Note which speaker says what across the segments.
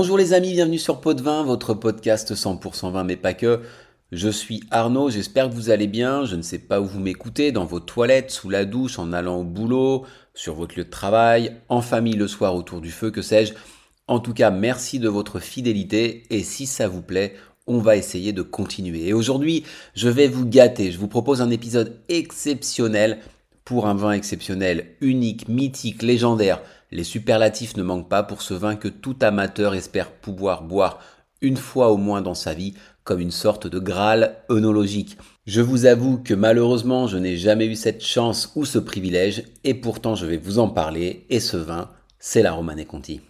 Speaker 1: Bonjour les amis, bienvenue sur Pot de Vin, votre podcast 100% vin mais pas que. Je suis Arnaud, j'espère que vous allez bien. Je ne sais pas où vous m'écoutez, dans vos toilettes, sous la douche, en allant au boulot, sur votre lieu de travail, en famille le soir autour du feu, que sais-je. En tout cas, merci de votre fidélité et si ça vous plaît, on va essayer de continuer. Et aujourd'hui, je vais vous gâter. Je vous propose un épisode exceptionnel pour un vin exceptionnel, unique, mythique, légendaire. Les superlatifs ne manquent pas pour ce vin que tout amateur espère pouvoir boire une fois au moins dans sa vie, comme une sorte de Graal œnologique. Je vous avoue que malheureusement je n'ai jamais eu cette chance ou ce privilège, et pourtant je vais vous en parler, et ce vin, c'est la Romanée Conti.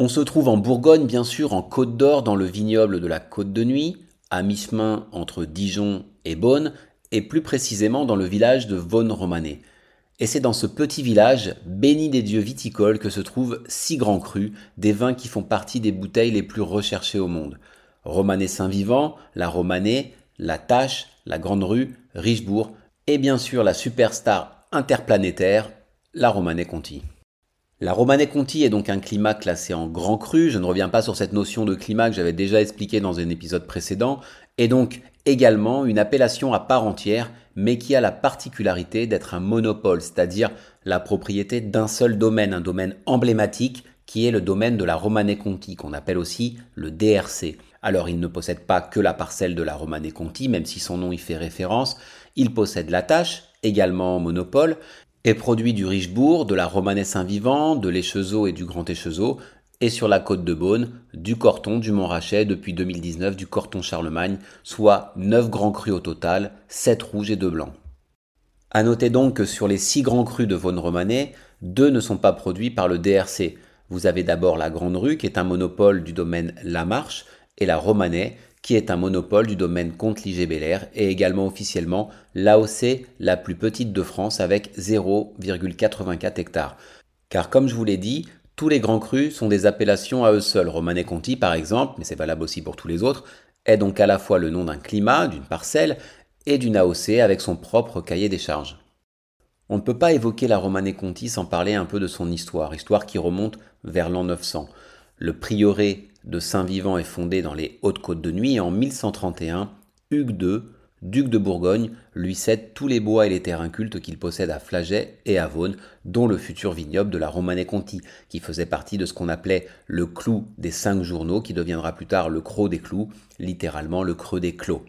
Speaker 1: On se trouve en Bourgogne, bien sûr, en Côte d'Or, dans le vignoble de la Côte de Nuit, à mi-chemin entre Dijon et Beaune, et plus précisément dans le village de Vaune-Romanée. Et c'est dans ce petit village, béni des dieux viticoles, que se trouvent six grands crus, des vins qui font partie des bouteilles les plus recherchées au monde. Romanée Saint-Vivant, la Romanée, la Tache, la Grande Rue, Richebourg, et bien sûr la superstar interplanétaire, la Romanée Conti. La Romanée Conti est donc un climat classé en grand cru. Je ne reviens pas sur cette notion de climat que j'avais déjà expliqué dans un épisode précédent, et donc également une appellation à part entière, mais qui a la particularité d'être un monopole, c'est-à-dire la propriété d'un seul domaine, un domaine emblématique qui est le domaine de la Romanée Conti, qu'on appelle aussi le DRC. Alors il ne possède pas que la parcelle de la Romanée Conti, même si son nom y fait référence, il possède la tâche, également monopole, et produit du Richebourg, de la Romanée Saint-Vivant, de l'Échezeau et du Grand Échezeau, et sur la côte de Beaune, du Corton, du Montrachet, depuis 2019 du Corton Charlemagne, soit 9 grands crus au total, 7 rouges et 2 blancs. A noter donc que sur les 6 grands crus de Vaune Romanée, 2 ne sont pas produits par le DRC. Vous avez d'abord la Grande Rue, qui est un monopole du domaine La Marche, et la Romanée, qui est un monopole du domaine Comte Liger Belair, et également officiellement l'AOC la plus petite de France avec 0,84 hectares. Car comme je vous l'ai dit, tous les grands crus sont des appellations à eux seuls. Romanée Conti, par exemple, mais c'est valable aussi pour tous les autres, est donc à la fois le nom d'un climat, d'une parcelle, et d'une AOC avec son propre cahier des charges. On ne peut pas évoquer la Romanée Conti sans parler un peu de son histoire, histoire qui remonte vers l'an 900. Le prieuré de Saint-Vivant est fondé dans les Hautes-Côtes de Nuit et en 1131, Hugues II duc de Bourgogne, lui cède tous les bois et les terrains cultes qu'il possède à Flaget et à Vaune, dont le futur vignoble de la Romanée Conti, qui faisait partie de ce qu'on appelait le clou des cinq journaux, qui deviendra plus tard le croc des clous, littéralement le creux des clos.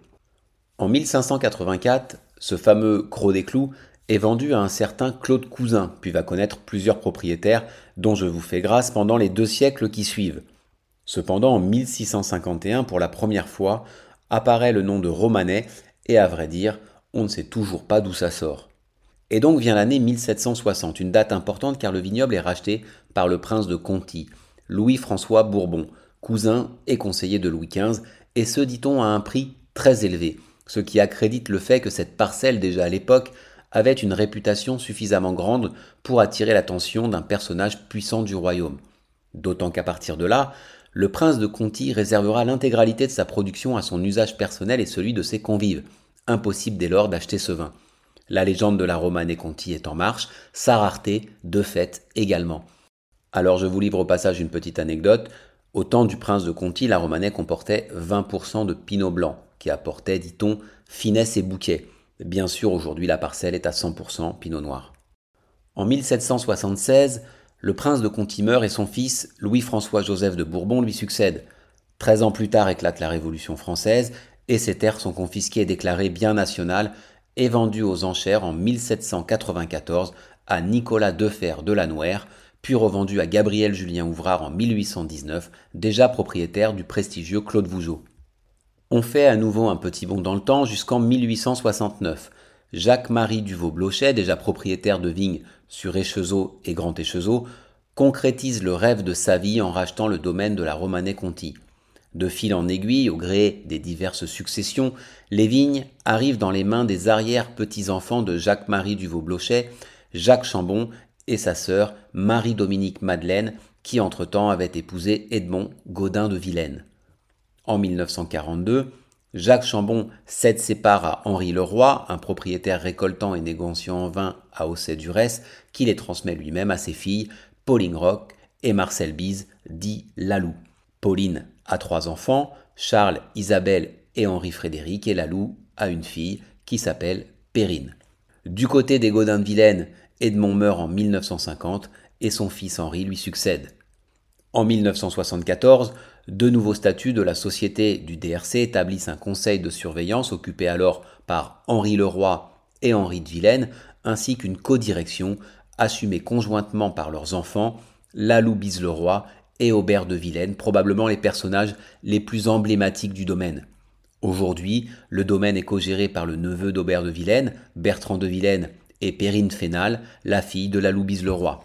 Speaker 1: En 1584, ce fameux croc des clous est vendu à un certain Claude Cousin, puis va connaître plusieurs propriétaires dont je vous fais grâce pendant les deux siècles qui suivent. Cependant, en 1651, pour la première fois, apparaît le nom de Romanais et à vrai dire, on ne sait toujours pas d'où ça sort. Et donc vient l'année 1760, une date importante car le vignoble est racheté par le prince de Conti, Louis-François Bourbon, cousin et conseiller de Louis XV, et ce, dit-on, à un prix très élevé, ce qui accrédite le fait que cette parcelle, déjà à l'époque, avait une réputation suffisamment grande pour attirer l'attention d'un personnage puissant du royaume. D'autant qu'à partir de là, le prince de Conti réservera l'intégralité de sa production à son usage personnel et celui de ses convives. Impossible dès lors d'acheter ce vin. La légende de la Romanée Conti est en marche, sa rareté, de fait, également. Alors je vous livre au passage une petite anecdote. Au temps du prince de Conti, la Romanée comportait 20% de pinot blanc, qui apportait, dit-on, finesse et bouquet. Bien sûr, aujourd'hui, la parcelle est à 100% pinot noir. En 1776, le prince de Conti meurt et son fils, Louis-François-Joseph de Bourbon, lui succède. Treize ans plus tard éclate la Révolution française et ses terres sont confisquées et déclarées bien nationales et vendues aux enchères en 1794 à Nicolas Defer de Lanouère, puis revendues à Gabriel Julien Ouvrard en 1819, déjà propriétaire du prestigieux Claude Vougeot. On fait à nouveau un petit bond dans le temps jusqu'en 1869. Jacques-Marie Duvaux-Blochet, déjà propriétaire de vignes sur Échezeau et Grand Échezeau, concrétise le rêve de sa vie en rachetant le domaine de la Romanée Conti. De fil en aiguille, au gré des diverses successions, les vignes arrivent dans les mains des arrière-petits-enfants de Jacques-Marie Duvaux-Blochet, Jacques Chambon et sa sœur Marie-Dominique Madeleine, qui entre-temps avait épousé Edmond Gaudin de Vilaine. En 1942, Jacques Chambon cède ses parts à Henri Leroy, un propriétaire récoltant et négociant en vin à Aussay-Durès, qui les transmet lui-même à ses filles, Pauline Roch et Marcel Bise, dit Lalou. Pauline a trois enfants, Charles, Isabelle et Henri-Frédéric, et Lalou a une fille qui s'appelle Perrine. Du côté des Godin de Vilaine, Edmond meurt en 1950 et son fils Henri lui succède. En 1974, deux nouveaux statuts de la société du DRC établissent un conseil de surveillance occupé alors par Henri Leroy et Henri de Vilaine, ainsi qu'une codirection assumée conjointement par leurs enfants, Lalou Bise-Leroy et Aubert de Vilaine, probablement les personnages les plus emblématiques du domaine. Aujourd'hui, le domaine est co-géré par le neveu d'Aubert de Vilaine, Bertrand de Vilaine, et Perrine Fénal, la fille de Lalou Bise-Leroy.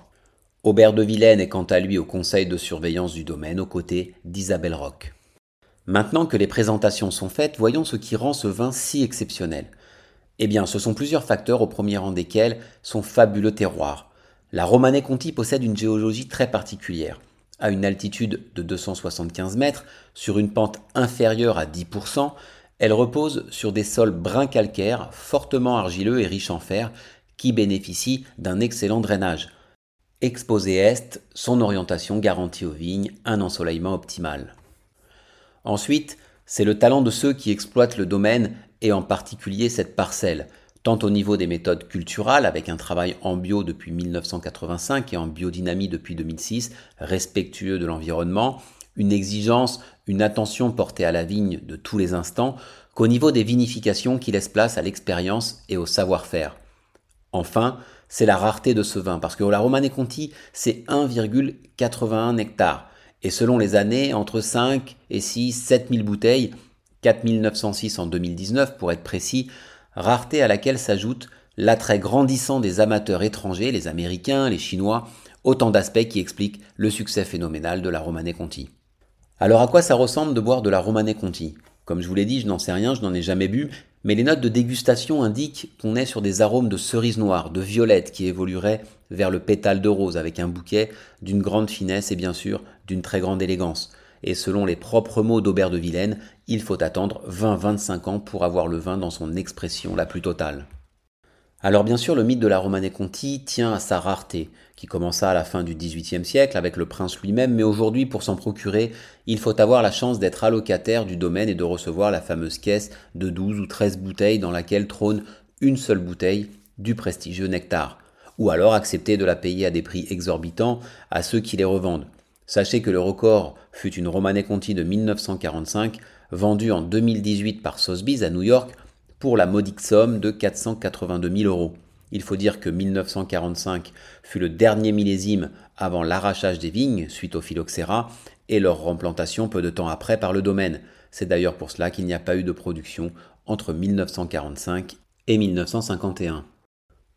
Speaker 1: Aubert de Vilaine est quant à lui au conseil de surveillance du domaine aux côtés d'Isabelle Roch. Maintenant que les présentations sont faites, voyons ce qui rend ce vin si exceptionnel. Eh bien, ce sont plusieurs facteurs au premier rang desquels son fabuleux terroir. La Romanée Conti possède une géologie très particulière. À une altitude de 275 mètres, sur une pente inférieure à 10%, elle repose sur des sols brun calcaires, fortement argileux et riches en fer, qui bénéficient d'un excellent drainage. Exposé est, son orientation garantit aux vignes un ensoleillement optimal. Ensuite, c'est le talent de ceux qui exploitent le domaine et en particulier cette parcelle, tant au niveau des méthodes culturales, avec un travail en bio depuis 1985 et en biodynamie depuis 2006, respectueux de l'environnement, une exigence, une attention portée à la vigne de tous les instants, qu'au niveau des vinifications qui laissent place à l'expérience et au savoir-faire. Enfin, c'est la rareté de ce vin, parce que la Romane Conti, c'est 1,81 hectares, et selon les années, entre 5 et 6, 7000 bouteilles, 4906 en 2019 pour être précis, rareté à laquelle s'ajoute l'attrait grandissant des amateurs étrangers, les Américains, les Chinois, autant d'aspects qui expliquent le succès phénoménal de la Romanée Conti. Alors à quoi ça ressemble de boire de la Romanée Conti? Comme je vous l'ai dit, je n'en sais rien, je n'en ai jamais bu, mais les notes de dégustation indiquent qu'on est sur des arômes de cerise noire, de violette qui évolueraient vers le pétale de rose avec un bouquet d'une grande finesse et bien sûr d'une très grande élégance et selon les propres mots d'Aubert de Vilaine, il faut attendre 20-25 ans pour avoir le vin dans son expression la plus totale. Alors bien sûr, le mythe de la Romanée Conti tient à sa rareté, qui commença à la fin du XVIIIe siècle avec le prince lui-même, mais aujourd'hui, pour s'en procurer, il faut avoir la chance d'être allocataire du domaine et de recevoir la fameuse caisse de 12 ou 13 bouteilles dans laquelle trône une seule bouteille du prestigieux nectar, ou alors accepter de la payer à des prix exorbitants à ceux qui les revendent. Sachez que le record fut une Romanée Conti de 1945, vendue en 2018 par Sotheby's à New York pour la modique somme de 482 000 euros. Il faut dire que 1945 fut le dernier millésime avant l'arrachage des vignes suite au phylloxéra et leur replantation peu de temps après par le domaine. C'est d'ailleurs pour cela qu'il n'y a pas eu de production entre 1945 et 1951.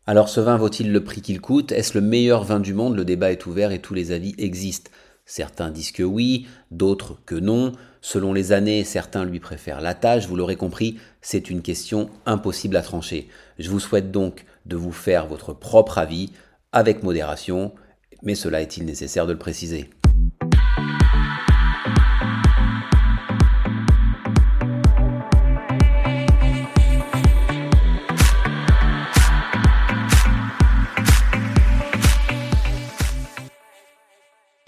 Speaker 1: Alors ce vin vaut-il le prix qu'il coûte? Est-ce le meilleur vin du monde? Le débat est ouvert et tous les avis existent. Certains disent que oui, d'autres que non. Selon les années, certains lui préfèrent la tâche. Vous l'aurez compris, c'est une question impossible à trancher. Je vous souhaite donc de vous faire votre propre avis avec modération, mais cela est-il nécessaire de le préciser?